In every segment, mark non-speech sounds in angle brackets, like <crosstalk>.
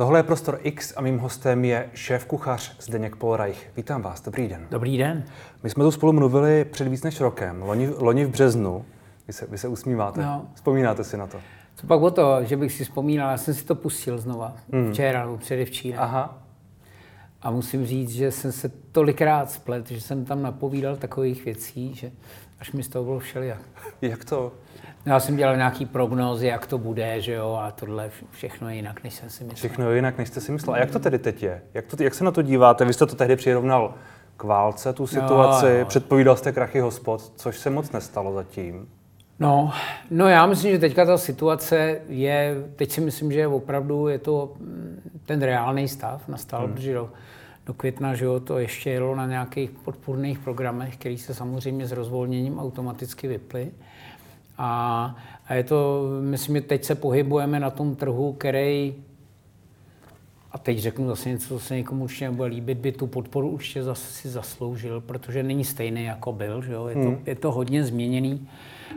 Tohle je Prostor X a mým hostem je šéf kuchař Zdeněk Polreich. Vítám vás, dobrý den. Dobrý den. My jsme tu spolu mluvili před víc než rokem, loni, loni v březnu. Vy se, vy se usmíváte. No. Vzpomínáte si na to? Co pak o to, že bych si vzpomínal, já jsem si to pustil znova, hmm. včera nebo předevčírem. Aha. A musím říct, že jsem se tolikrát splet, že jsem tam napovídal takových věcí, že až mi z toho bylo všelijak. Jak to? Já jsem dělal nějaký prognózy, jak to bude, že jo, a tohle všechno je jinak, než jsem si myslel. Všechno je jinak, než jste si myslel. A jak to tedy teď je? Jak, to, jak se na to díváte? Vy jste to tehdy přirovnal k válce, tu situaci, no, no. předpovídal jste krachy hospod, což se moc nestalo zatím. No, no já myslím, že teďka ta situace je, teď si myslím, že opravdu je to mm, ten reálný stav nastal, hmm. protože do, května, že jo, to ještě jelo na nějakých podpůrných programech, které se samozřejmě s rozvolněním automaticky vyply. A, a je to, myslím, že teď se pohybujeme na tom trhu, který a teď řeknu zase něco, co se někomu určitě nebude líbit, by tu podporu určitě zase si zasloužil, protože není stejný, jako byl. Že jo? Je, to, hmm. je to hodně změněný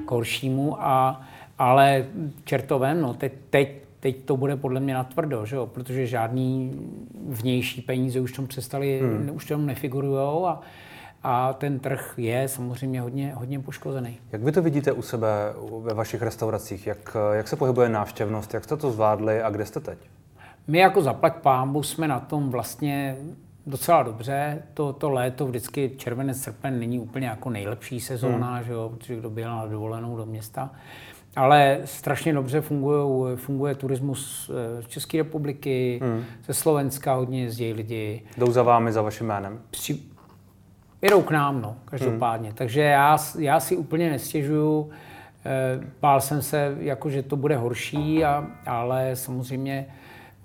k horšímu, a, ale čertovém, no, teď, teď, teď to bude podle mě natvrdo, že jo? protože žádný vnější peníze už tam přestali, hmm. už tam nefigurujou a, a ten trh je samozřejmě hodně, hodně poškozený. Jak vy to vidíte u sebe ve vašich restauracích? Jak, jak se pohybuje návštěvnost? Jak jste to zvládli a kde jste teď? My jako zaplať pámbu jsme na tom vlastně docela dobře. To, to léto vždycky červenec, srpen není úplně jako nejlepší sezóna, hmm. že jo, protože kdo byl na dovolenou do města. Ale strašně dobře funguje, funguje turismus eh, z České republiky, hmm. ze Slovenska hodně jezdí lidi. Jdou za vámi, za vaším jménem? Při, jedou k nám, no, každopádně. Hmm. Takže já, já si úplně nestěžuju. Eh, bál jsem se, jako, že to bude horší, a, ale samozřejmě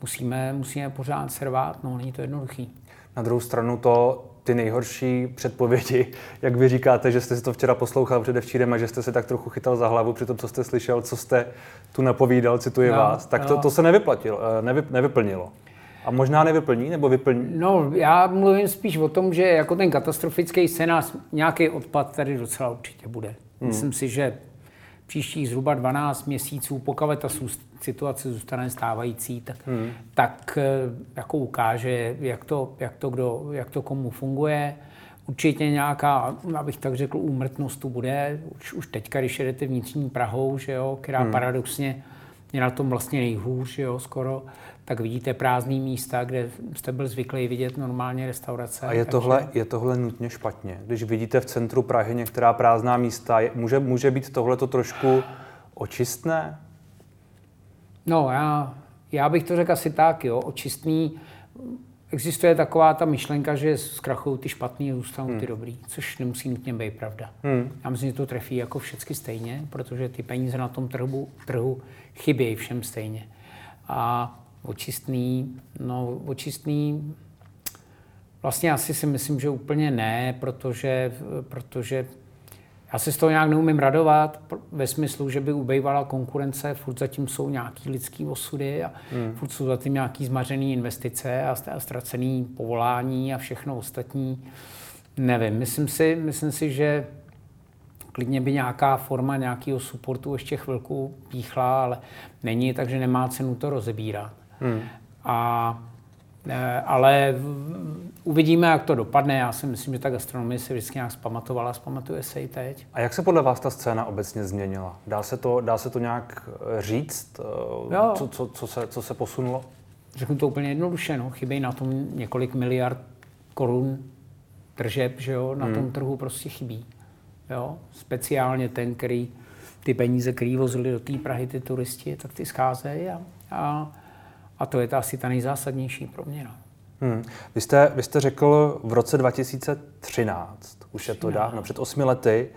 musíme, musíme pořád servát, no, není to jednoduchý. Na druhou stranu to ty nejhorší předpovědi, <laughs> jak vy říkáte, že jste si to včera poslouchal předevčírem a že jste se tak trochu chytal za hlavu při tom, co jste slyšel, co jste tu napovídal, cituji no, vás, tak no. to, to se nevyplatilo, eh, nevy, nevyplnilo. A možná nevyplní, nebo vyplní? No, já mluvím spíš o tom, že jako ten katastrofický scénář, nějaký odpad tady docela určitě bude. Hmm. Myslím si, že příštích zhruba 12 měsíců, pokud ta situace zůstane stávající, tak, hmm. tak eh, jako ukáže, jak to, jak, to kdo, jak to komu funguje. Určitě nějaká, abych tak řekl, úmrtnost tu bude. Už, už teďka, když jedete vnitřní Prahou, že jo, která hmm. paradoxně je na tom vlastně nejhůř, že jo, skoro, tak vidíte prázdné místa, kde jste byl zvyklý vidět normálně restaurace. A je, takže... tohle, je tohle nutně špatně? Když vidíte v centru Prahy některá prázdná místa, může, může být tohle to trošku očistné? No, já, já bych to řekl asi tak, jo, očistný. Existuje taková ta myšlenka, že zkrachují ty špatný a zůstanou hmm. ty dobrý, což nemusí nutně být pravda. Hmm. Já myslím, že to trefí jako všechny stejně, protože ty peníze na tom trhu, trhu chybějí všem stejně. A očistný, no očistný vlastně asi si myslím, že úplně ne, protože, protože já se z toho nějak neumím radovat ve smyslu, že by ubejvala konkurence, furt zatím jsou nějaký lidský osudy a hmm. furt jsou zatím nějaký zmařený investice a ztracený povolání a všechno ostatní. Nevím, myslím si, myslím si, že klidně by nějaká forma nějakého supportu ještě chvilku píchla, ale není, takže nemá cenu to rozebírat. Hmm. A, ale uvidíme, jak to dopadne. Já si myslím, že ta gastronomie se vždycky nějak zpamatovala, zpamatuje se i teď. A jak se podle vás ta scéna obecně změnila? Dá se to, dá se to nějak e, říct, e, jo. Co, co, co, se, co se posunulo? Řeknu to úplně jednoduše. No. Chybí na tom několik miliard korun tržeb, že jo? na hmm. tom trhu prostě chybí. Jo? Speciálně ten, který ty peníze, který vozili do té Prahy ty turisti, tak ty scházejí a, a a to je ta asi ta nejzásadnější proměna. Hmm. Vy, jste, vy jste řekl v roce 2013, už je to dávno, před osmi lety,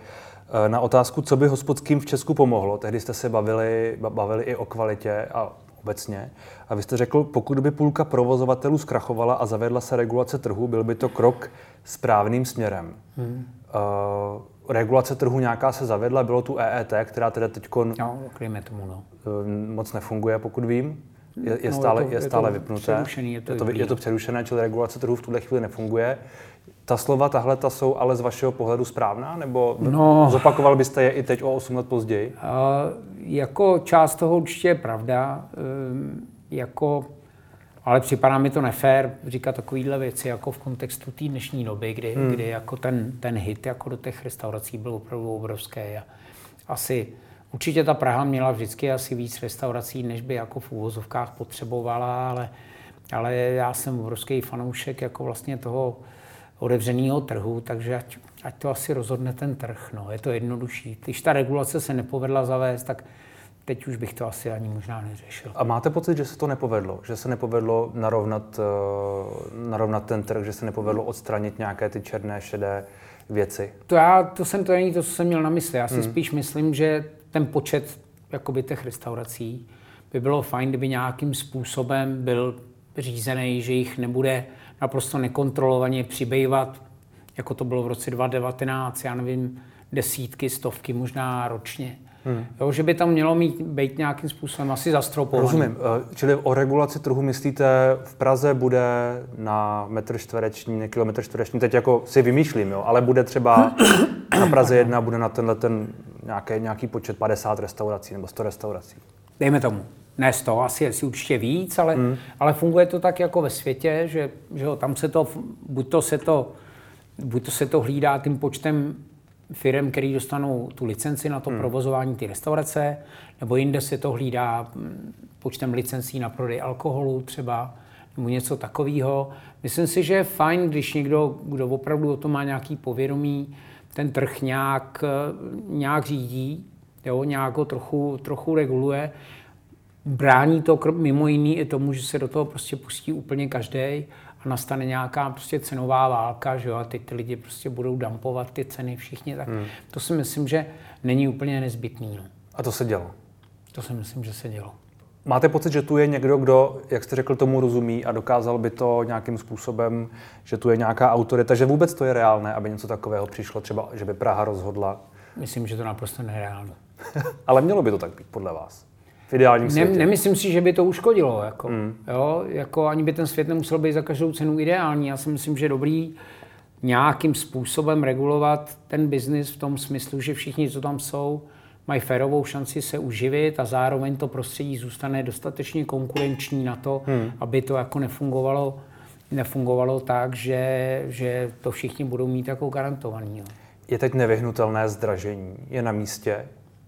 eh, na otázku, co by hospodským v Česku pomohlo. Tehdy jste se bavili, bavili i o kvalitě a obecně. A vy jste řekl, pokud by půlka provozovatelů zkrachovala a zavedla se regulace trhu, byl by to krok správným směrem. Hmm. Uh, regulace trhu nějaká se zavedla, bylo tu EET, která teda teď no, tomu, no. moc nefunguje, pokud vím. Je, je, no, stále, je, to, je stále je to vypnuté. Je to, je, to, je to přerušené, čili regulace trhu v tuhle chvíli nefunguje. Ta slova tahle ta jsou ale z vašeho pohledu správná? Nebo no, zopakoval byste je i teď o 8 let později? Jako část toho určitě je pravda. Uh, jako ale připadá mi to nefér říkat takovéhle věci jako v kontextu té dnešní doby, kdy, hmm. kdy jako ten, ten hit jako do těch restaurací byl opravdu obrovský. A asi určitě ta Praha měla vždycky asi víc restaurací, než by jako v úvozovkách potřebovala, ale, ale já jsem obrovský fanoušek jako vlastně toho otevřeného trhu, takže ať, ať to asi rozhodne ten trh. No. Je to jednodušší. Když ta regulace se nepovedla zavést, tak teď už bych to asi ani možná neřešil. A máte pocit, že se to nepovedlo? Že se nepovedlo narovnat, uh, narovnat ten trh, že se nepovedlo odstranit nějaké ty černé, šedé věci? To, já, to, jsem, to není to, co jsem měl na mysli. Já si hmm. spíš myslím, že ten počet jakoby těch restaurací by bylo fajn, kdyby nějakým způsobem byl řízený, že jich nebude naprosto nekontrolovaně přibývat, jako to bylo v roce 2019, já nevím, desítky, stovky možná ročně. Hmm. Jo, že by tam mělo mít, být nějakým způsobem asi zastropované. Rozumím. Eh, čili o regulaci trhu myslíte, v Praze bude na metr čtvereční, kilometr čtvereční, teď jako si vymýšlím, jo, ale bude třeba na Praze jedna, bude na tenhle ten nějaký, nějaký počet 50 restaurací nebo 100 restaurací. Dejme tomu. Ne 100, asi, asi určitě víc, ale, hmm. ale funguje to tak jako ve světě, že, že jo, tam se to, buď to se to, buď to se to hlídá tím počtem firm, který dostanou tu licenci na to hmm. provozování ty restaurace, nebo jinde se to hlídá hm, počtem licencí na prodej alkoholu třeba, nebo něco takového. Myslím si, že je fajn, když někdo, kdo opravdu o tom má nějaký povědomí, ten trh nějak, nějak řídí, jo, nějak ho trochu, trochu reguluje. Brání to mimo jiný i tomu, že se do toho prostě pustí úplně každý a nastane nějaká prostě cenová válka, že jo, a teď ty lidi prostě budou dumpovat ty ceny všichni, tak hmm. to si myslím, že není úplně nezbytný. No. A to se dělo? To si myslím, že se dělo. Máte pocit, že tu je někdo, kdo, jak jste řekl, tomu rozumí a dokázal by to nějakým způsobem, že tu je nějaká autorita, že vůbec to je reálné, aby něco takového přišlo, třeba, že by Praha rozhodla? Myslím, že to naprosto nereálné. <laughs> Ale mělo by to tak být, podle vás? v ideálním světě. Ne, nemyslím si, že by to uškodilo. Jako, mm. jo, jako ani by ten svět nemusel být za každou cenu ideální. Já si myslím, že je dobrý nějakým způsobem regulovat ten biznis v tom smyslu, že všichni, co tam jsou, mají férovou šanci se uživit a zároveň to prostředí zůstane dostatečně konkurenční na to, hmm. aby to jako nefungovalo, nefungovalo tak, že, že to všichni budou mít jako garantovaný. Jo. Je teď nevyhnutelné zdražení? Je na místě?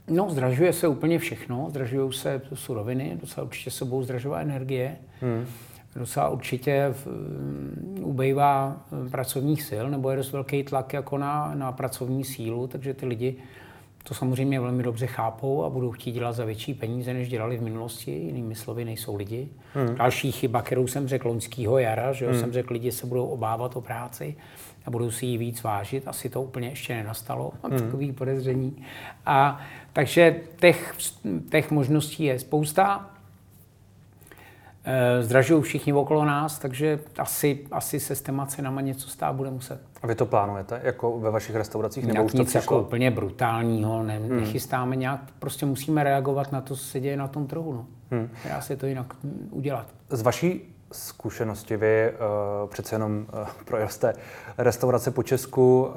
No, zdražuje se úplně všechno. Zdražují se suroviny, docela určitě se budou zdražovat energie. Hmm. Docela určitě v, um, ubejvá um, pracovních sil, nebo je dost velký tlak jako na, na pracovní sílu, takže ty lidi to samozřejmě velmi dobře chápou a budou chtít dělat za větší peníze, než dělali v minulosti. Jinými slovy, nejsou lidi. Hmm. Další chyba, kterou jsem řekl loňského jara, že hmm. jsem řekl, lidi se budou obávat o práci a budou si ji víc vážit. Asi to úplně ještě nenastalo, mám hmm. takový podezření. A takže těch, těch možností je spousta. Eh, zdražují všichni okolo nás, takže asi, asi se s těma cenama něco stát bude muset. A vy to plánujete jako ve vašich restauracích? Nebo už to nic jako úplně brutálního ne, hmm. nechystáme nějak, prostě musíme reagovat na to, co se děje na tom trhu. No. Hmm. Dá se to jinak udělat. Z vaší zkušenosti vy uh, přece jenom <laughs> uh, projel restaurace po Česku, uh,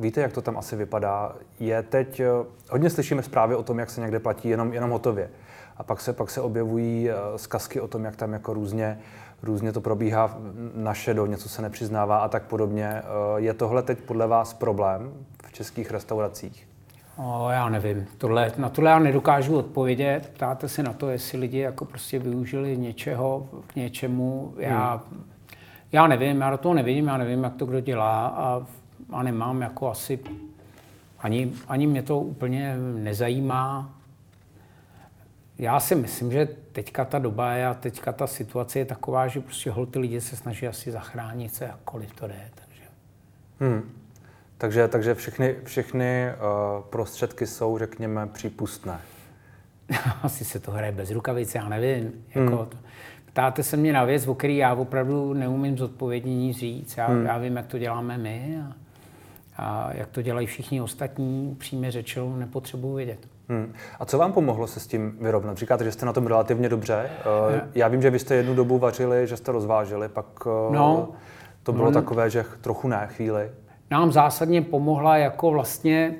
víte, jak to tam asi vypadá. Je teď, uh, hodně slyšíme zprávy o tom, jak se někde platí jenom, jenom hotově. A pak se, pak se objevují uh, zkazky o tom, jak tam jako různě, různě to probíhá na šedo, něco se nepřiznává a tak podobně. Uh, je tohle teď podle vás problém v českých restauracích? O, já nevím. Tohle, na tohle já nedokážu odpovědět. Ptáte se na to, jestli lidi jako prostě využili něčeho k něčemu. Já, hmm. já nevím, já do toho nevidím, já nevím, jak to kdo dělá a, a nemám jako asi, ani, ani mě to úplně nezajímá. Já si myslím, že teďka ta doba je a teďka ta situace je taková, že prostě hol ty lidi se snaží asi zachránit se, jakkoliv to jde. Takže. Hmm. Takže, takže všechny, všechny uh, prostředky jsou, řekněme, přípustné. <laughs> Asi se to hraje bez rukavice, já nevím. Jako hmm. to, ptáte se mě na věc, o který já opravdu neumím zodpovědně nic říct. Já, hmm. já vím, jak to děláme my a, a jak to dělají všichni ostatní. Přímě řečeno, nepotřebuji vědět. Hmm. A co vám pomohlo se s tím vyrovnat? Říkáte, že jste na tom relativně dobře. Uh, já vím, že vy jste jednu dobu vařili, že jste rozváželi, pak uh, no, to bylo no, takové, že trochu ne chvíli nám zásadně pomohla jako vlastně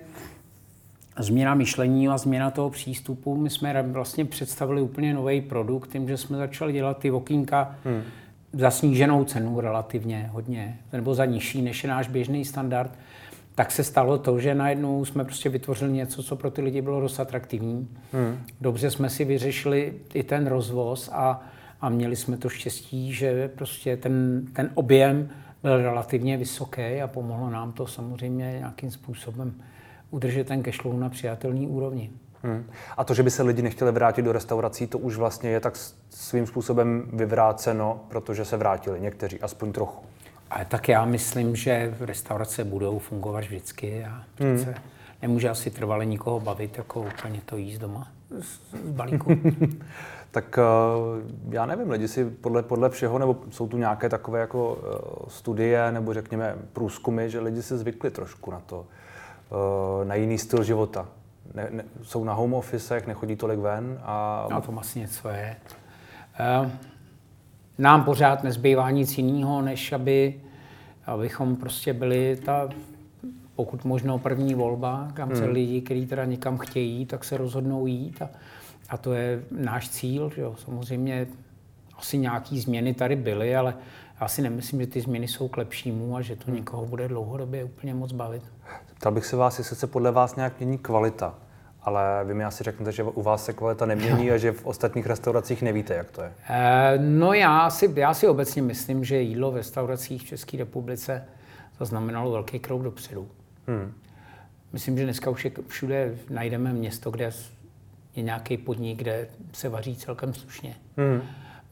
změna myšlení a změna toho přístupu. My jsme vlastně představili úplně nový produkt tím, že jsme začali dělat ty okýnka hmm. za sníženou cenu relativně hodně, nebo za nižší, než je náš běžný standard. Tak se stalo to, že najednou jsme prostě vytvořili něco, co pro ty lidi bylo dost atraktivní. Hmm. Dobře jsme si vyřešili i ten rozvoz a, a měli jsme to štěstí, že prostě ten, ten objem byl relativně vysoký a pomohlo nám to samozřejmě nějakým způsobem udržet ten cashflow na přijatelný úrovni. Hmm. A to, že by se lidi nechtěli vrátit do restaurací, to už vlastně je tak svým způsobem vyvráceno, protože se vrátili někteří, aspoň trochu. Ale tak já myslím, že restaurace budou fungovat vždycky a přece hmm. nemůže asi trvale nikoho bavit, jako úplně to jíst doma z, balíku. <laughs> tak uh, já nevím, lidi si podle, podle všeho, nebo jsou tu nějaké takové jako uh, studie, nebo řekněme průzkumy, že lidi se zvykli trošku na to, uh, na jiný styl života. Ne, ne, jsou na home officech, nechodí tolik ven a... No to asi něco je. Uh, nám pořád nezbývá nic jiného, než aby, abychom prostě byli ta pokud možno první volba, kam se hmm. lidi, kteří teda někam chtějí, tak se rozhodnou jít a, a to je náš cíl. Že jo. Samozřejmě asi nějaké změny tady byly, ale já si nemyslím, že ty změny jsou k lepšímu a že to hmm. nikoho bude dlouhodobě úplně moc bavit. Ptal bych se vás, jestli se podle vás nějak mění kvalita, ale vy mi asi řeknete, že u vás se kvalita nemění a že v ostatních restauracích nevíte, jak to je. E, no já si, já si obecně myslím, že jídlo v restauracích v České republice zaznamenalo velký krok dopředu. Hmm. Myslím, že dneska už je všude najdeme město, kde je nějaký podnik, kde se vaří celkem slušně. Hmm.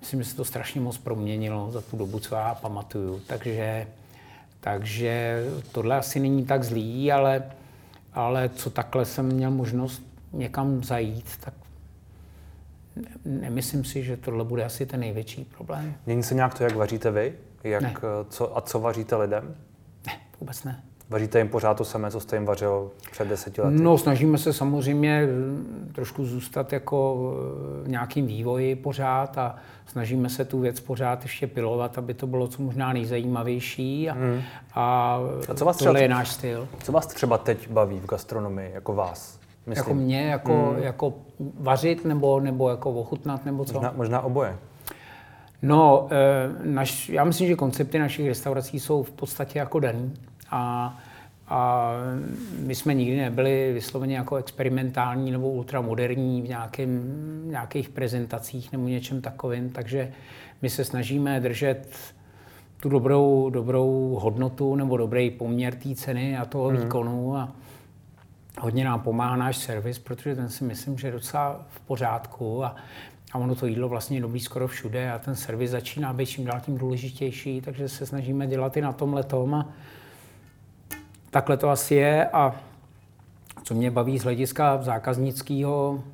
Myslím, že se to strašně moc proměnilo za tu dobu, co já pamatuju. Takže, takže tohle asi není tak zlý, ale, ale co takhle jsem měl možnost někam zajít, tak nemyslím si, že tohle bude asi ten největší problém. Mění se nějak to, jak vaříte vy? Jak, ne. co, a co vaříte lidem? Ne, vůbec ne. Vaříte jim pořád to samé, co jste jim vařil před deseti lety? No, snažíme se samozřejmě trošku zůstat jako v nějakým vývoji pořád a snažíme se tu věc pořád ještě pilovat, aby to bylo co možná nejzajímavější a, hmm. a, a co vás tohle třeba, je náš styl. Co vás třeba teď baví v gastronomii, jako vás? Myslím. Jako mě, jako, hmm. jako vařit nebo, nebo jako ochutnat, nebo co? Možná, možná oboje. No, e, naš, já myslím, že koncepty našich restaurací jsou v podstatě jako daný. A, a my jsme nikdy nebyli vysloveně jako experimentální nebo ultramoderní v nějakém, nějakých prezentacích nebo něčem takovým, takže my se snažíme držet tu dobrou, dobrou hodnotu nebo dobrý poměr té ceny a toho hmm. výkonu a hodně nám pomáhá náš servis, protože ten si myslím, že je docela v pořádku a, a ono to jídlo vlastně dobrý skoro všude a ten servis začíná být čím dál tím důležitější, takže se snažíme dělat i na tom letom a takhle to asi je a co mě baví z hlediska zákaznického,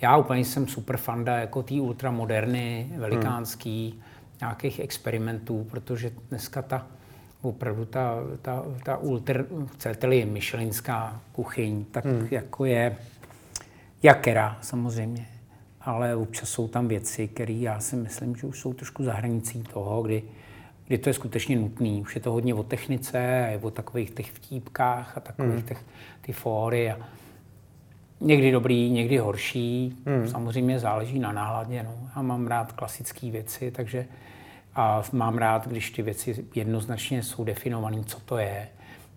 já úplně jsem super fanda jako té ultramoderny, velikánský, hmm. nějakých experimentů, protože dneska ta opravdu ta, ta, ta ultra, chcete-li myšelinská kuchyň, tak hmm. jako je jakera samozřejmě. Ale občas jsou tam věci, které já si myslím, že už jsou trošku za hranicí toho, kdy kdy to je skutečně nutné. Už je to hodně o technice a o takových těch vtípkách a takových hmm. těch ty fóry. A někdy dobrý, někdy horší. Hmm. Samozřejmě záleží na náladě. No. Já mám rád klasické věci, takže a mám rád, když ty věci jednoznačně jsou definované, co to je.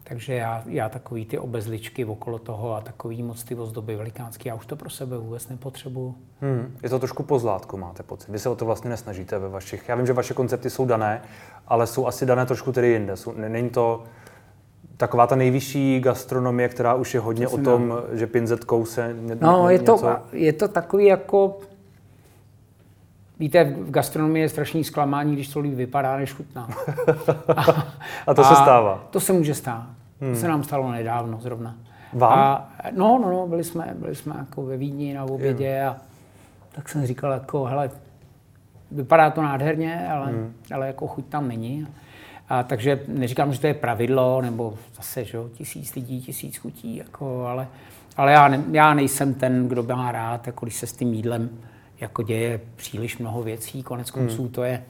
Takže já, já takový ty obezličky okolo toho a takový moc ty ozdoby velikánský, já už to pro sebe vůbec nepotřebuju. Hmm. Je to trošku pozlátko, máte pocit. Vy se o to vlastně nesnažíte ve vašich. Já vím, že vaše koncepty jsou dané, ale jsou asi dané trošku tedy jinde. Jsou, není to taková ta nejvyšší gastronomie, která už je hodně o tom, dám. že pinzetkou se ně, No, je to, je to takový jako... Víte, v gastronomii je strašný zklamání, když to líp vypadá, než chutná. A, <laughs> a to a se stává. To se může stát. Hmm. To se nám stalo nedávno zrovna. Vám? A, no, no, no, byli jsme, byli jsme jako ve Vídni na obědě a tak jsem říkal jako, hele, vypadá to nádherně, ale, hmm. ale jako chuť tam není. A, takže neříkám, že to je pravidlo, nebo zase, že tisíc lidí, tisíc chutí, jako, ale, ale já, ne, já nejsem ten, kdo má rád, jako když se s tím jídlem jako děje příliš mnoho věcí, konec konců hmm. to je,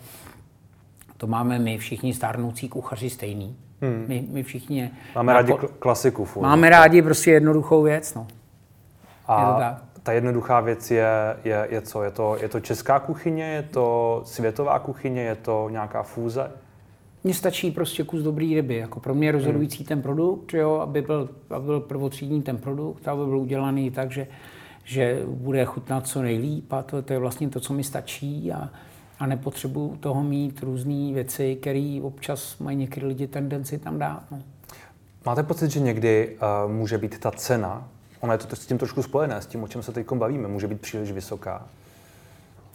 to máme my všichni stárnoucí kuchaři stejný. Hmm. My, my všichni... Máme rádi jako, klasiku. Furt. Máme rádi prostě jednoduchou věc, no. A je to ta jednoduchá věc je, je, je co? Je to, je to česká kuchyně, je to světová kuchyně, je to nějaká fúze? Mně stačí prostě kus dobrý ryby. Jako pro mě je rozhodující hmm. ten produkt, jo, aby, byl, aby byl prvotřídní ten produkt, aby byl udělaný tak, že, že bude chutnat co nejlíp a to, to je vlastně to, co mi stačí a, a nepotřebuji toho mít různé věci, které občas mají některé lidi tendenci tam dát. No. Máte pocit, že někdy uh, může být ta cena, ona je to s tím trošku spojené, s tím, o čem se teď bavíme, může být příliš vysoká?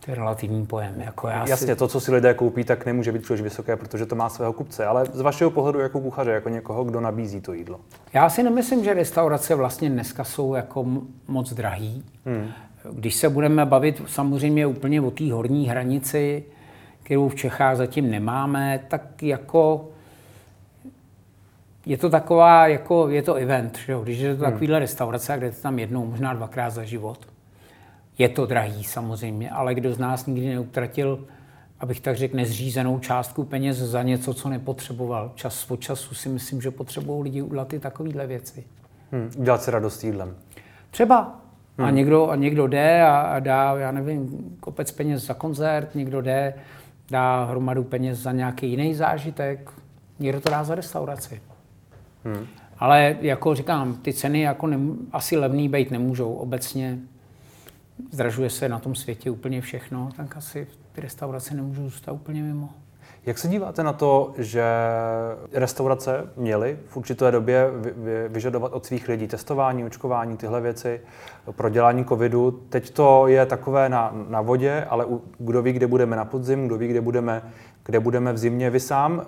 To je relativní pojem. Jako já Jasně, si... to, co si lidé koupí, tak nemůže být příliš vysoké, protože to má svého kupce. Ale z vašeho pohledu jako kuchaře, jako někoho, kdo nabízí to jídlo? Já si nemyslím, že restaurace vlastně dneska jsou jako moc drahý. Hmm. Když se budeme bavit samozřejmě úplně o té horní hranici, kterou v Čechách zatím nemáme, tak jako je to taková, jako je to event, že jo? když je to hmm. takovýhle restaurace, kde to tam jednou, možná dvakrát za život. Je to drahý samozřejmě, ale kdo z nás nikdy neutratil, abych tak řekl, nezřízenou částku peněz za něco, co nepotřeboval. Čas od času si myslím, že potřebují lidi udělat i takovéhle věci. Hmm, udělat si radost jídlem. Třeba. Hmm. A, někdo, a někdo jde a, a dá, já nevím, kopec peněz za koncert, někdo jde, dá hromadu peněz za nějaký jiný zážitek, někdo to dá za restauraci. Hmm. Ale jako říkám, ty ceny jako ne, asi levný být nemůžou obecně zdražuje se na tom světě úplně všechno, tak asi ty restaurace nemůžou zůstat úplně mimo. Jak se díváte na to, že restaurace měly v určité době vyžadovat od svých lidí testování, očkování, tyhle věci pro dělání covidu? Teď to je takové na, na vodě, ale kdo ví, kde budeme na podzim, kdo ví, kde budeme, kde budeme v zimě. Vy sám uh,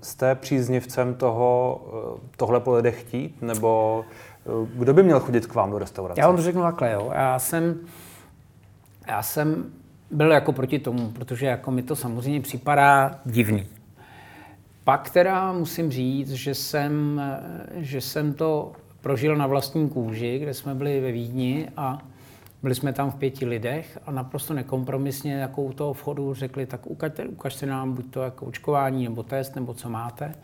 jste příznivcem toho, uh, tohle po lidech chtít, nebo kdo by měl chodit k vám do restaurace? Já vám to řeknu takhle, jo. Já jsem, já jsem byl jako proti tomu, protože jako mi to samozřejmě připadá divný. Pak teda musím říct, že jsem, že jsem to prožil na vlastní kůži, kde jsme byli ve Vídni a byli jsme tam v pěti lidech a naprosto nekompromisně jako u toho vchodu řekli, tak ukažte, ukažte nám buď to jako očkování nebo test, nebo co máte.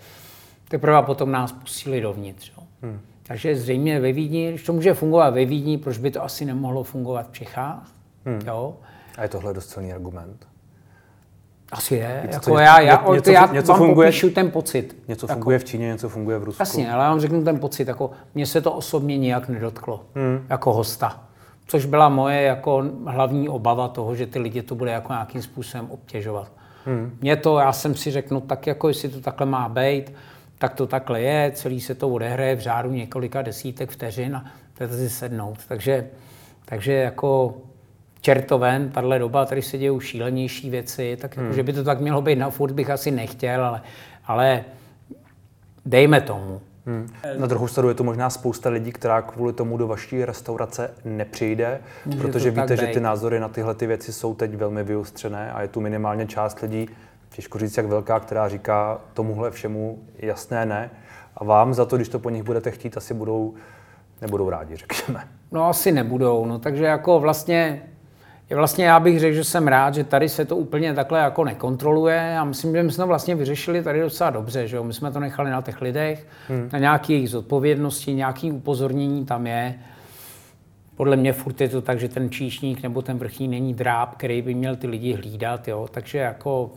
Teprve potom nás pustili dovnitř. Jo. Hmm. Takže zřejmě ve Vídni, když to může fungovat ve Vídni, proč by to asi nemohlo fungovat v Čechách? Hmm. Jo? A je tohle dost silný argument? Asi je. Něco, jako já, já, něco, já něco vám funguje, popíšu ten pocit. Něco jako, funguje v Číně, něco funguje v Rusku. Jasně, ale já vám řeknu ten pocit. Jako, mně se to osobně nijak nedotklo. Hmm. Jako hosta. Což byla moje jako hlavní obava toho, že ty lidi to bude jako nějakým způsobem obtěžovat. Hmm. Mě to, já jsem si řekl, no tak jako jestli to takhle má být, tak to takhle je, celý se to odehraje v řádu několika desítek vteřin a to si sednout. Takže, takže jako čertoven, tahle doba, tady se dějí šílenější věci, tak hmm. jako, že by to tak mělo být na furt bych asi nechtěl, ale, ale dejme tomu. Hmm. Na druhou stranu je to možná spousta lidí, která kvůli tomu do vaší restaurace nepřijde, Může protože víte, že ty názory na tyhle ty věci jsou teď velmi vyustřené a je tu minimálně část lidí, těžko říct, jak velká, která říká tomuhle všemu jasné ne. A vám za to, když to po nich budete chtít, asi budou, nebudou rádi, řekněme. No asi nebudou, no takže jako vlastně Vlastně já bych řekl, že jsem rád, že tady se to úplně takhle jako nekontroluje a myslím, že my jsme to vlastně vyřešili tady docela dobře, že jo? My jsme to nechali na těch lidech, hmm. na nějaké jejich zodpovědnosti, nějaké upozornění tam je. Podle mě furt je to tak, že ten číšník nebo ten vrchní není dráb, který by měl ty lidi hlídat, jo? takže jako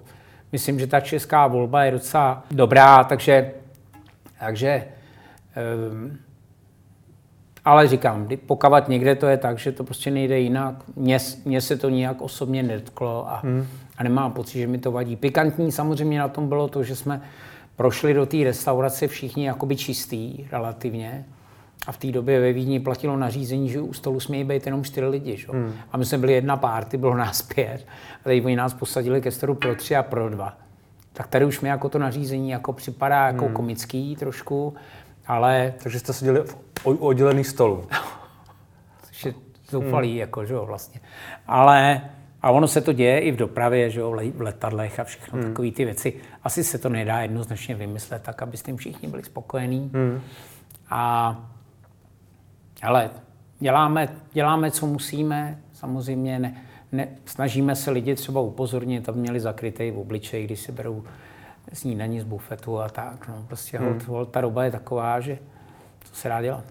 myslím, že ta česká volba je docela dobrá, takže, takže um, ale říkám, pokavat někde to je tak, že to prostě nejde jinak. Mně, mně se to nijak osobně netklo a, hmm. a nemám pocit, že mi to vadí. Pikantní samozřejmě na tom bylo to, že jsme prošli do té restaurace všichni jakoby čistý relativně. A v té době ve Vídni platilo nařízení, že u stolu smějí být jenom čtyři lidi. Že? Hmm. A my jsme byli jedna párty, bylo nás pět. A teď oni nás posadili ke stolu pro tři a pro dva. Tak tady už mi jako to nařízení jako připadá jako hmm. komický trošku, ale... Takže jste seděli v oddělených stolů. <laughs> Což je zoufalý, hmm. jako, že jo, vlastně. Ale a ono se to děje i v dopravě, že jo, v letadlech a všechno hmm. takové ty věci. Asi se to nedá jednoznačně vymyslet tak, aby s tím všichni byli spokojení. Hmm. A ale děláme, děláme, co musíme, samozřejmě ne, ne, snažíme se lidi třeba upozornit, aby měli zakrytý v obličeji, když si berou snídaní z bufetu a tak. No. Prostě hmm. hold, ta doba je taková, že co se dá dělat.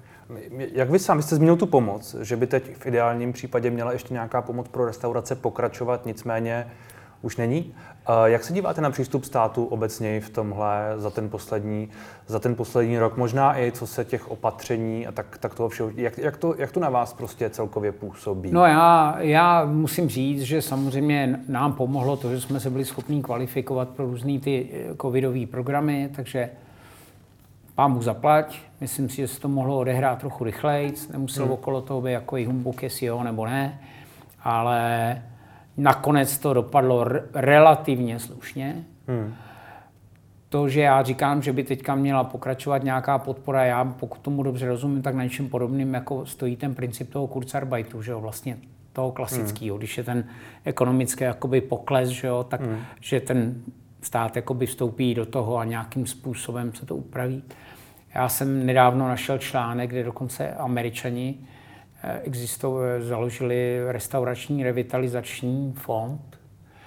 Jak vy sám jste zmínil tu pomoc, že by teď v ideálním případě měla ještě nějaká pomoc pro restaurace pokračovat, nicméně už není. Jak se díváte na přístup státu obecně v tomhle za ten poslední, za ten poslední rok? Možná i co se těch opatření a tak, tak toho všeho, jak, jak, to, jak to na vás prostě celkově působí? No já, já musím říct, že samozřejmě nám pomohlo to, že jsme se byli schopni kvalifikovat pro různé ty eh, covidové programy, takže pán mu zaplať. Myslím si, že se to mohlo odehrát trochu rychleji, nemusel hmm. okolo toho být jako i humbuk, jestli jo nebo ne, ale Nakonec to dopadlo r- relativně slušně. Hmm. To, že já říkám, že by teďka měla pokračovat nějaká podpora, já pokud tomu dobře rozumím, tak na něčem podobným jako stojí ten princip toho Kurzarbeitu, že jo, vlastně toho klasického, hmm. když je ten ekonomický jakoby pokles, že jo, tak hmm. že ten stát jakoby vstoupí do toho a nějakým způsobem se to upraví. Já jsem nedávno našel článek, kde dokonce američani existovali, založili restaurační revitalizační fond,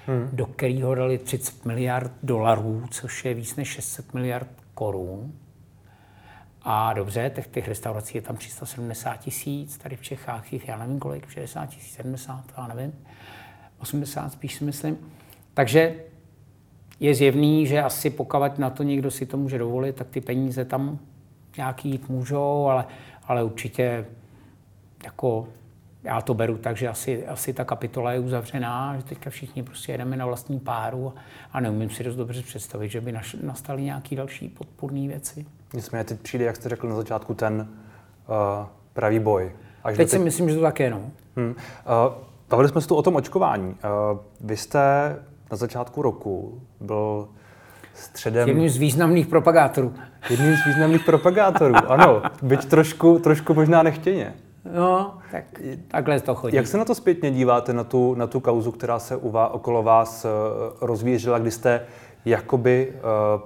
hmm. do kterého dali 30 miliard dolarů, což je víc než 600 miliard korun. A dobře, těch, těch restaurací je tam 370 tisíc, tady v Čechách jich, já nevím kolik, 60 tisíc, 70, já nevím, 80 spíš si myslím. Takže je zjevný, že asi pokud na to někdo si to může dovolit, tak ty peníze tam nějaký jít můžou, ale, ale určitě jako já to beru tak, že asi, asi ta kapitola je uzavřená, že teďka všichni prostě jedeme na vlastní páru a neumím si dost dobře představit, že by naš, nastaly nějaké další podpůrné věci. Nicméně teď přijde, jak jste řekl na začátku, ten uh, pravý boj. Až teď si myslím, že to tak je, no. Hmm. Uh, bavili jsme se tu o tom očkování. Uh, vy jste na začátku roku byl středem... Jedním z významných propagátorů. Jedním z významných propagátorů, ano. Byť trošku, trošku možná nechtěně. No, tak takhle to chodí. Jak se na to zpětně díváte, na tu, na tu kauzu, která se u vás, okolo vás uh, rozvířila, kdy jste jakoby uh,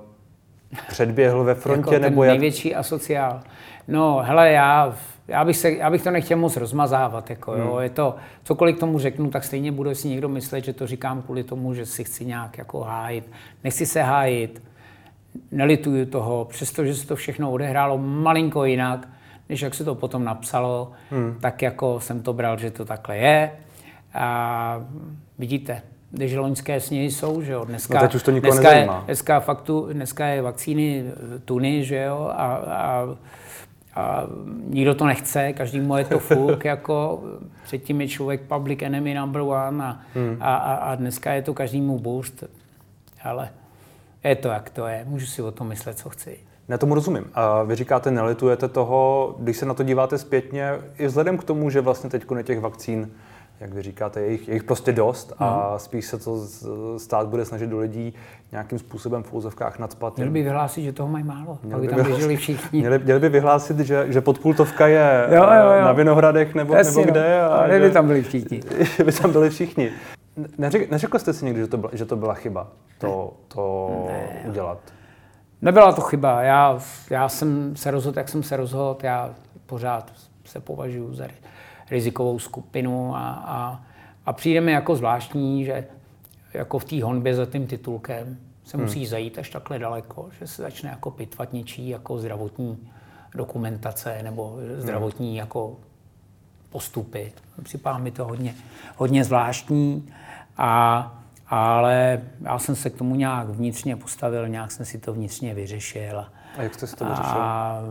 předběhl ve frontě? jako nebo jak... největší asociál. No, hele, já, já, bych se, já bych to nechtěl moc rozmazávat. Jako, hmm. jo. Je to, cokoliv k tomu řeknu, tak stejně bude si někdo myslet, že to říkám kvůli tomu, že si chci nějak jako hájit. Nechci se hájit, nelituju toho, přestože se to všechno odehrálo malinko jinak, než jak se to potom napsalo, hmm. tak jako jsem to bral, že to takhle je. A vidíte, když loňské sněhy jsou, že jo, dneska, no teď už to dneska, je, dneska, faktu, dneska je vakcíny eh, tuny, že jo, a, a, a nikdo to nechce, každý je to <laughs> fuk, jako předtím je člověk public enemy number one a, hmm. a, a, a dneska je to každému boost, ale je to, jak to je, můžu si o tom myslet, co chci. Ne, tomu rozumím. A vy říkáte, nelitujete toho, když se na to díváte zpětně, i vzhledem k tomu, že vlastně teď těch vakcín, jak vy říkáte, je jich, je jich prostě dost a hmm. spíš se to stát bude snažit do lidí nějakým způsobem v úzovkách nadspat. Měli by vyhlásit, že toho mají málo, měli by tam běželi všichni. Měli, měli by vyhlásit, že, že podpultovka je jo, jo, jo. na Vinohradech nebo, Jasně, nebo kde. A že, by tam byli všichni. <laughs> by tam byli všichni. Neřek, neřekl jste si někdy, že to, byla, že to byla chyba, to, to ne. udělat? Nebyla to chyba. Já, já jsem se rozhodl, jak jsem se rozhodl. Já pořád se považuji za rizikovou skupinu a, a, a přijde mi jako zvláštní, že jako v té honbě za tím titulkem se hmm. musí zajít až takhle daleko, že se začne jako pitvat něčí jako zdravotní dokumentace nebo zdravotní hmm. jako postupy. Připadá mi to hodně, hodně zvláštní a ale já jsem se k tomu nějak vnitřně postavil, nějak jsem si to vnitřně vyřešil. A jak jste si to vyřešil? A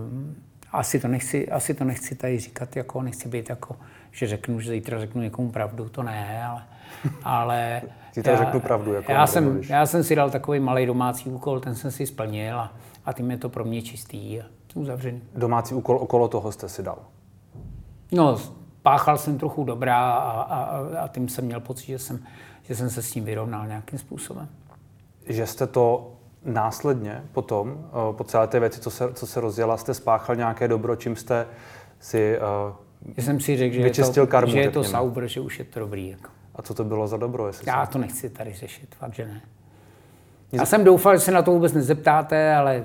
asi to nechci, asi to nechci tady říkat, jako nechci být jako, že řeknu, že zítra řeknu někomu pravdu, to ne, ale... ale <laughs> zítra já, řeknu pravdu. Jako já, jsem, já jsem si dal takový malý domácí úkol, ten jsem si splnil a, a tím je to pro mě čistý a uzavřený. Domácí úkol okolo toho jste si dal? No, páchal jsem trochu dobrá a, a, a tím jsem měl pocit, že jsem že jsem se s tím vyrovnal nějakým způsobem. Že jste to následně potom, eh, po celé té věci, co se, co se rozjela, jste spáchal nějaké dobro, čím jste si uh, Já jsem si řekl, že je to, karmu, že je to sauber, že už je to dobrý. Jako. A co to bylo za dobro? Jestli Já to nechci tady řešit, fakt, že ne. Já jsem doufal, že se na to vůbec nezeptáte, ale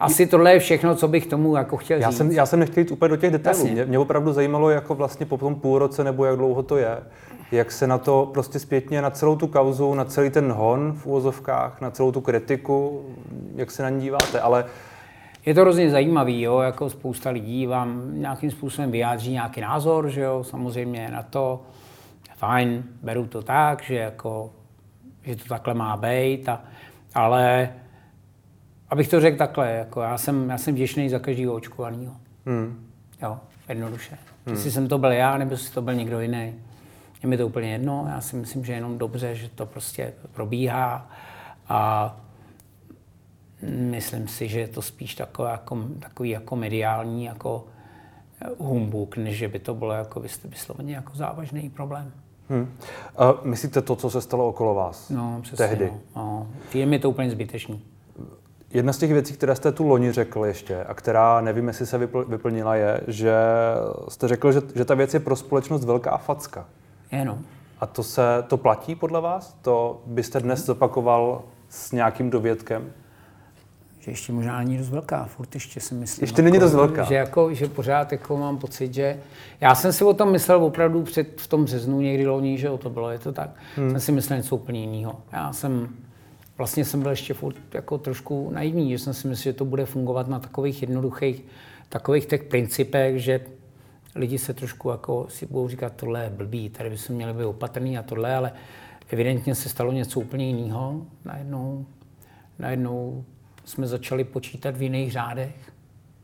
asi tohle je všechno, co bych tomu jako chtěl já říct. Jsem, já jsem nechtěl jít úplně do těch detailů. Mě, mě opravdu zajímalo, jako vlastně po tom půl roce nebo jak dlouho to je, jak se na to prostě zpětně, na celou tu kauzu, na celý ten hon v úvozovkách, na celou tu kritiku, jak se na ní díváte, ale je to hrozně zajímavý, jo, jako spousta lidí vám nějakým způsobem vyjádří nějaký názor, že jo, samozřejmě na to, fajn, beru to tak, že jako, že to takhle má být, a, ale abych to řekl takhle, jako já jsem, já jsem vděčný za každého očkovaného. Hmm. Jo, jednoduše. Hmm. Jestli jsem to byl já, nebo jestli to byl někdo jiný. Je mi to úplně jedno, já si myslím, že je jenom dobře, že to prostě probíhá a myslím si, že je to spíš takový jako, takový jako mediální jako humbuk, než že by to bylo jako vysloveně jako závažný problém. Hmm. A myslíte to, co se stalo okolo vás? No, přesně. Tehdy? No. Je mi to úplně zbytečný. Jedna z těch věcí, které jste tu loni řekl ještě a která nevím, jestli se vyplnila, je, že jste řekl, že, že ta věc je pro společnost velká facka. Jenom. A to se to platí podle vás? To byste dnes zopakoval s nějakým dovědkem? Že ještě možná není dost velká, furt ještě si myslím. Ještě není dost velká. Že, jako, že pořád jako mám pocit, že... Já jsem si o tom myslel opravdu před, v tom březnu někdy loni, že o to bylo, je to tak. Hmm. Jsem si myslel něco úplně jiného. Já jsem vlastně jsem byl ještě furt jako trošku naivní, že jsem si myslel, že to bude fungovat na takových jednoduchých, takových těch principech, že lidi se trošku jako si budou říkat, tohle je blbý, tady by se měli být opatrný a tohle, ale evidentně se stalo něco úplně jiného. Najednou, najednou jsme začali počítat v jiných řádech.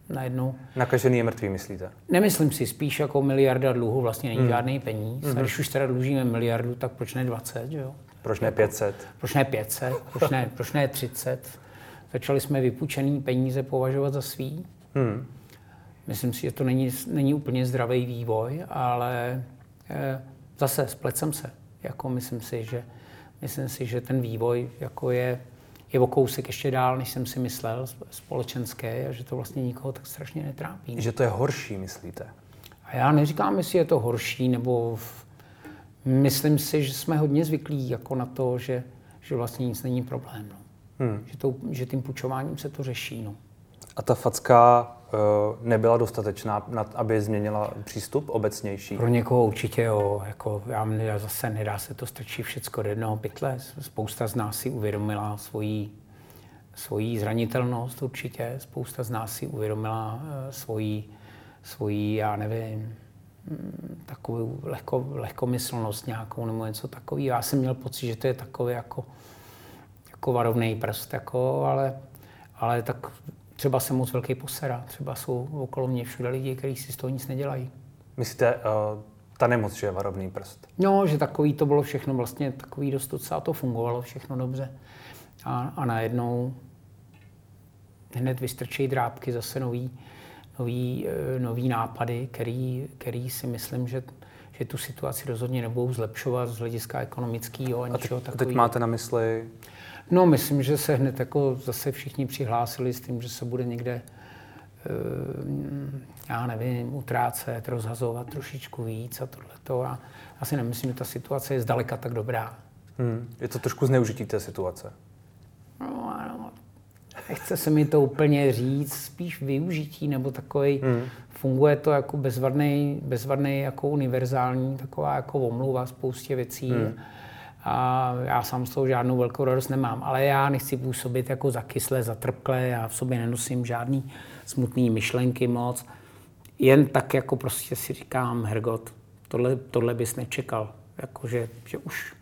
Najednou. Nakažený je mrtvý, myslíte? Nemyslím si, spíš jako miliarda dluhu vlastně není hmm. žádný peníz. Hmm. A když už teda dlužíme miliardu, tak proč ne 20, jo? Proč ne 500? Proč ne 500? Proč ne, proč ne 30? Začali jsme vypůjčený peníze považovat za svý. Hmm. Myslím si, že to není, není úplně zdravý vývoj, ale eh, zase splecem se. Jako myslím si, že myslím si, že ten vývoj jako je, je o kousek ještě dál, než jsem si myslel, společenské, a že to vlastně nikoho tak strašně netrápí. Že to je horší, myslíte? A já neříkám, jestli je to horší, nebo v, myslím si, že jsme hodně zvyklí jako na to, že, že vlastně nic není problém. No. Hmm. Že, to, že tím půjčováním se to řeší. No. A ta facka uh, nebyla dostatečná, aby změnila přístup obecnější? Pro někoho určitě jo. Jako já, zase nedá se to strčit všecko do jednoho pytle. Spousta z nás si uvědomila svoji, svoji zranitelnost určitě. Spousta z nás si uvědomila svoji, svoji, já nevím, mm, takovou lehko, lehkomyslnost nějakou nebo něco takového. Já jsem měl pocit, že to je takový jako, jako varovný prst, jako, ale, ale tak třeba jsem moc velký posera, třeba jsou okolo mě všude lidi, kteří si z toho nic nedělají. Myslíte, uh, ta nemoc, že je varovný prst? No, že takový to bylo všechno vlastně, takový dost docela to fungovalo všechno dobře. A, a najednou hned vystrčí drápky zase nový, nový, eh, nový nápady, který, který si myslím, že, že tu situaci rozhodně nebudou zlepšovat z hlediska ekonomického a ničeho takového. A teď máte na mysli No, myslím, že se hned jako zase všichni přihlásili s tím, že se bude někde, eh, já nevím, utrácet, rozhazovat trošičku víc a tohleto. A já si nemyslím, že ta situace je zdaleka tak dobrá. Hmm. Je to trošku zneužití té situace? No, ano. Nechce se mi to úplně říct, spíš využití nebo takový, hmm. funguje to jako bezvadný, bezvadný jako univerzální, taková jako omluva spoustě věcí. Hmm a já sám z toho žádnou velkou radost nemám. Ale já nechci působit jako zakysle, zatrpkle, já v sobě nenosím žádný smutný myšlenky moc. Jen tak jako prostě si říkám, Hergot, tohle, tohle bys nečekal. Jako, že, že už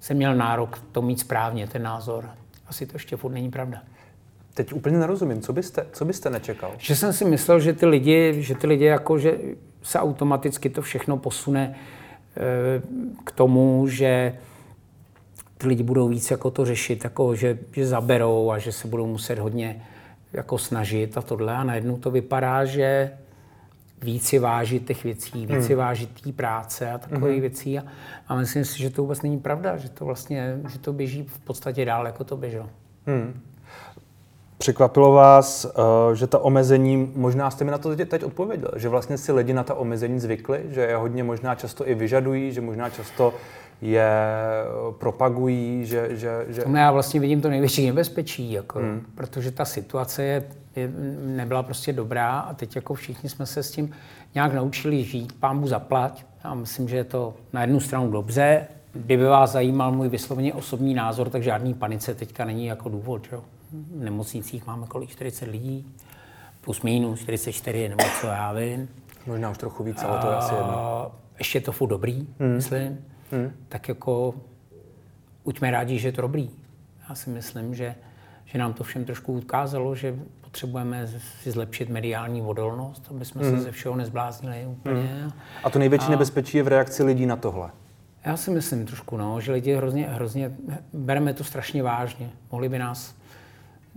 jsem měl nárok to mít správně, ten názor. Asi to ještě furt není pravda. Teď úplně nerozumím, co byste, co byste nečekal? Že jsem si myslel, že ty lidi, že ty lidi jako, že se automaticky to všechno posune e, k tomu, že ty lidi budou víc jako to řešit, jako že, že zaberou a že se budou muset hodně jako snažit a tohle. A najednou to vypadá, že víc si vážit těch věcí, víc si hmm. vážit té práce a takové hmm. věcí. A, a myslím si, že to vůbec není pravda, že to vlastně, že to běží v podstatě dál, jako to běželo. Hmm. Překvapilo vás, eh, že ta omezení, možná jste mi na to teď odpověděl, že vlastně si lidi na ta omezení zvykli, že je hodně možná často i vyžadují, že možná často je propagují, že... že, že... No já vlastně vidím to největší nebezpečí, jako, hmm. protože ta situace je, je, nebyla prostě dobrá a teď jako všichni jsme se s tím nějak naučili žít, pámu zaplať. Já myslím, že je to na jednu stranu dobře. Kdyby vás zajímal můj vysloveně osobní názor, tak žádný panice teďka není jako důvod. Že? v nemocnicích máme kolik 40 lidí, plus minus 44 nebo co já vím. Možná už trochu víc, ale to je asi jedno. Ještě je to furt dobrý, hmm. myslím. Hmm. Tak jako buďme rádi, že je to dobrý. Já si myslím, že, že nám to všem trošku ukázalo, že potřebujeme si zlepšit mediální odolnost, aby jsme hmm. se ze všeho nezbláznili úplně. Hmm. A to největší a... nebezpečí je v reakci lidí na tohle. Já si myslím trošku, no, že lidi hrozně, hrozně, bereme to strašně vážně. Mohli by nás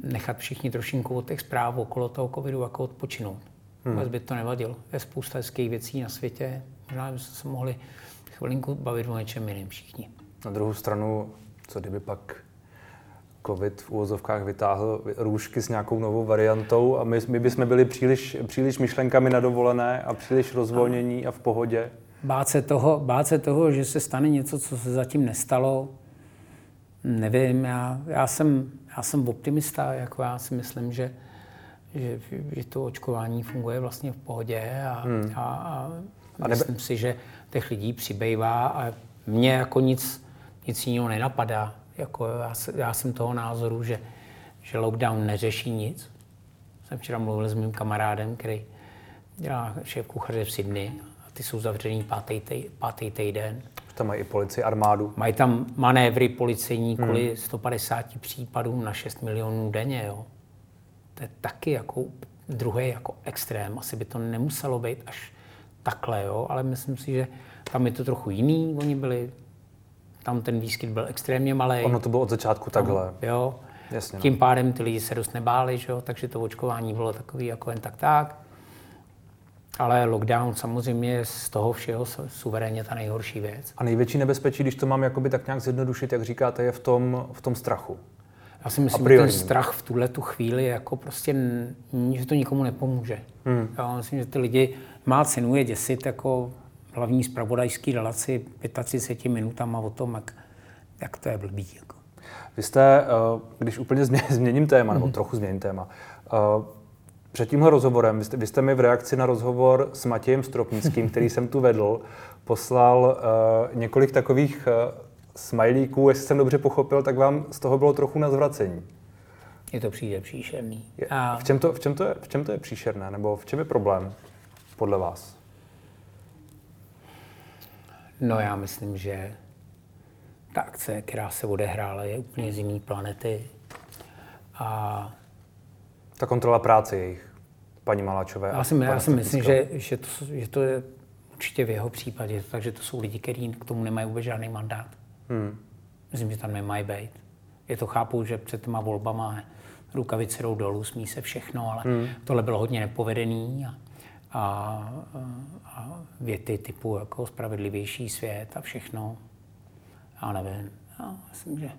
nechat všichni trošinku od těch zpráv okolo toho covidu jako odpočinout. Hmm. Vůbec by to nevadilo. Je spousta hezkých věcí na světě. Možná bychom se mohli chvilinku bavit o něčem jiném všichni. Na druhou stranu, co kdyby pak covid v úvozovkách vytáhl růžky s nějakou novou variantou a my, my bychom byli příliš, příliš myšlenkami na dovolené a příliš rozvolnění a v pohodě. Bát se, toho, bát se toho, že se stane něco, co se zatím nestalo, nevím. Já, já, jsem, já jsem optimista, jako já si myslím, že, že, že to očkování funguje vlastně v pohodě a, hmm. a, a, a nebe... myslím si, že těch lidí přibývá a mě jako nic, nic jiného nenapadá. Jako já, já jsem toho názoru, že, že lockdown neřeší nic. Jsem včera mluvil s mým kamarádem, který dělá šéf kuchaře v Sydney a ty jsou zavřený pátý, tej, pátý týden. Tam mají i policii, armádu. Mají tam manévry policejní hmm. kvůli 150 případům na 6 milionů denně. Jo. To je taky jako druhý jako extrém. Asi by to nemuselo být až takhle, jo, ale myslím si, že tam je to trochu jiný. Oni byli tam ten výskyt byl extrémně malý. Ono to bylo od začátku takhle. Tam, jo. Jasně, no. Tím pádem ty lidi se dost nebáli, že jo? takže to očkování bylo takový jako jen tak tak. Ale lockdown samozřejmě je z toho všeho suverénně ta nejhorší věc. A největší nebezpečí, když to mám jakoby tak nějak zjednodušit, jak říkáte, je v tom, v tom strachu. Já si myslím, že ten strach v tuhle tu chvíli jako prostě, že to nikomu nepomůže. Hmm. Já myslím, že ty lidi má cenu je děsit jako hlavní zpravodajský relaci 35 minutama o tom, jak, jak to je blbý. Jako. Vy jste, eh, když úplně <laughs> změním téma, nebo mhm. trochu změním téma, eh, před tímhle rozhovorem, vy jste, vy jste mi v reakci na rozhovor s Matějem Stropnickým, který jsem tu vedl, poslal uh, několik takových uh, smajlíků, jestli jsem dobře pochopil, tak vám z toho bylo trochu na zvracení. Je to přijde příšerný. A... V, čem to, v, čem to je, v čem to je příšerné, nebo v čem je problém podle vás? No já myslím, že ta akce, která se odehrála, je úplně z jiné planety. A... Ta kontrola práce jejich, paní Maláčové. Já si, já si myslím, že, že, to, že to je určitě v jeho případě, takže to jsou lidi, kteří k tomu nemají vůbec žádný mandát. Hmm. Myslím, že tam nemají být. Je to chápu, že před těma volbama rukavice jdou dolů, smí se všechno, ale hmm. tohle bylo hodně nepovedený a, a, a věty typu jako spravedlivější svět a všechno. Já nevím. Já myslím, že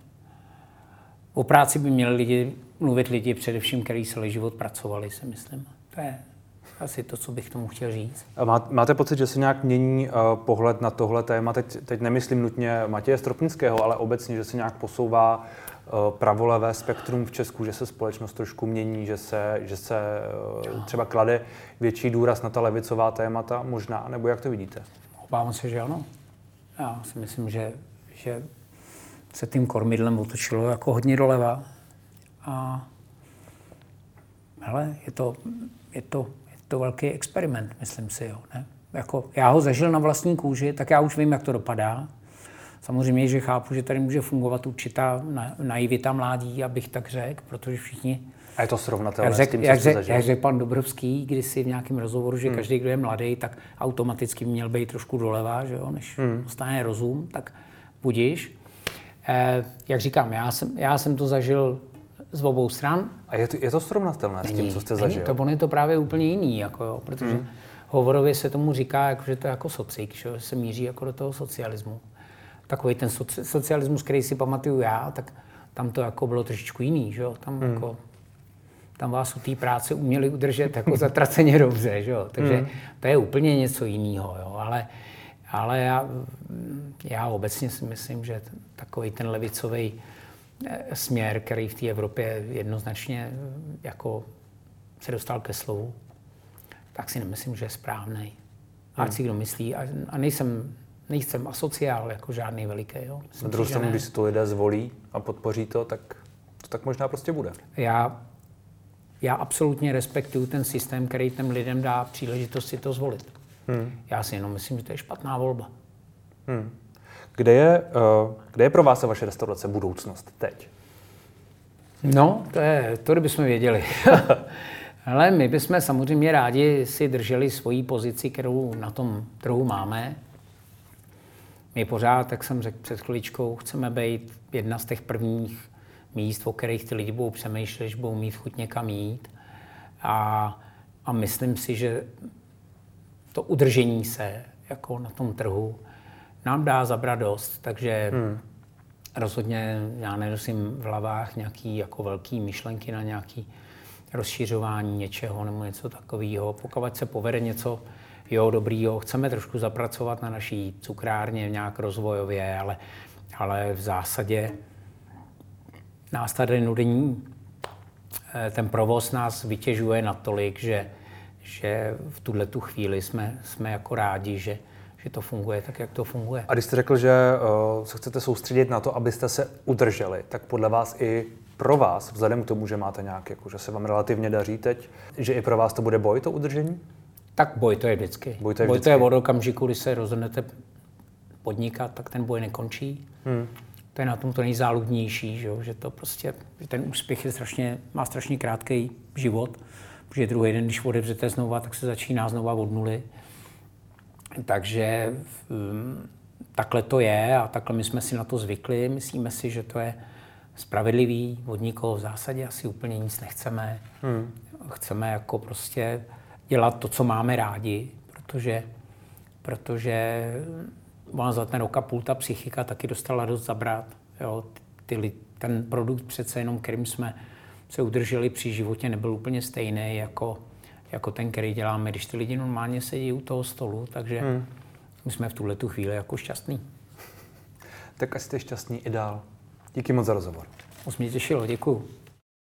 o práci by měli lidi, mluvit lidi především, kteří celý život pracovali, si myslím. To je asi to, co bych tomu chtěl říct. Máte pocit, že se nějak mění uh, pohled na tohle téma? Teď, teď nemyslím nutně Matěje Stropnického, ale obecně, že se nějak posouvá uh, pravolevé spektrum v Česku, že se společnost trošku mění, že se, že se uh, třeba klade větší důraz na ta levicová témata, možná, nebo jak to vidíte? Obávám se, že ano. Já si myslím, že, že se tím kormidlem otočilo jako hodně doleva. A hele, je to, je to to velký experiment, myslím si. Jo, ne? Jako, já ho zažil na vlastní kůži, tak já už vím, jak to dopadá. Samozřejmě, že chápu, že tady může fungovat určitá naivita mládí, abych tak řekl, protože všichni... A je to srovnatelné jak řek, s tím, jak, řek, jak řekl pan Dobrovský kdysi v nějakém rozhovoru, že hmm. každý, kdo je mladý, tak automaticky měl být trošku doleva, že jo? než hmm. dostane rozum, tak budíš. Eh, jak říkám, já jsem, já jsem to zažil z obou stran. A je to, je to srovnatelné není, s tím, co jste zažil? To, on je to právě úplně jiný, jako jo, protože hmm. hovorově se tomu říká, jako, že to je jako socik, že se míří jako do toho socialismu. Takový ten soci, socialismus, který si pamatuju já, tak tam to jako bylo trošičku jiný, že jo? Tam hmm. jako tam vás u té práce uměli udržet jako zatraceně dobře, že jo? Takže hmm. to je úplně něco jiného, jo? Ale, ale já, já obecně si myslím, že takový ten levicový směr, který v té Evropě jednoznačně jako se dostal ke slovu, tak si nemyslím, že je správný. A ať si kdo myslí, a, a nejsem, nejsem asociál jako žádný veliký. Jo. Na druhou stranu, když si to lidé zvolí a podpoří to, tak To tak možná prostě bude. Já, já absolutně respektuju ten systém, který těm lidem dá příležitost si to zvolit. Hmm. Já si jenom myslím, že to je špatná volba. Hmm. Kde, je, uh, kde je pro vás a vaše restaurace budoucnost teď? No, to je, to bychom věděli. <laughs> Ale my bychom samozřejmě rádi si drželi svoji pozici, kterou na tom trhu máme. My pořád, jak jsem řekl před chviličkou, chceme být jedna z těch prvních míst, o kterých ty lidi budou přemýšlet, že budou mít chuť někam jít. A, a myslím si, že to udržení se jako na tom trhu nám dá zabrat dost, takže hmm. rozhodně já nenosím v hlavách nějaký jako velký myšlenky na nějaký rozšiřování něčeho nebo něco takového. Pokud se povede něco jo, dobrýho, chceme trošku zapracovat na naší cukrárně nějak rozvojově, ale, ale v zásadě nás tady nudení, eh, ten provoz nás vytěžuje natolik, že, že v tuhle tu chvíli jsme, jsme jako rádi, že, že to funguje tak, jak to funguje. A když jste řekl, že uh, se chcete soustředit na to, abyste se udrželi, tak podle vás i pro vás, vzhledem k tomu, že máte nějak, jako, že se vám relativně daří teď, že i pro vás to bude boj, to udržení? Tak boj to je vždycky. Boj to je, boj vždycky. to je od okamžiku, kdy se rozhodnete podnikat, tak ten boj nekončí. Hmm. To je na tom to nejzáludnější, že, že to prostě, že ten úspěch je strašně, má strašně krátký život, protože druhý den, když odevřete znova, tak se začíná znova od nuly. Takže um, takhle to je a takhle my jsme si na to zvykli. Myslíme si, že to je spravedlivý, od nikoho v zásadě asi úplně nic nechceme. Hmm. Chceme jako prostě dělat to, co máme rádi, protože, protože ona za ten rok a půl ta psychika taky dostala dost zabrat. Jo, ty, ten produkt přece jenom, kterým jsme se udrželi při životě, nebyl úplně stejný jako, jako ten, který děláme, když ty lidi normálně sedí u toho stolu, takže hmm. my jsme v tuhle tu chvíli jako šťastní. Tak asi jste šťastný i dál. Díky moc za rozhovor. Moc mě těšilo, děkuji.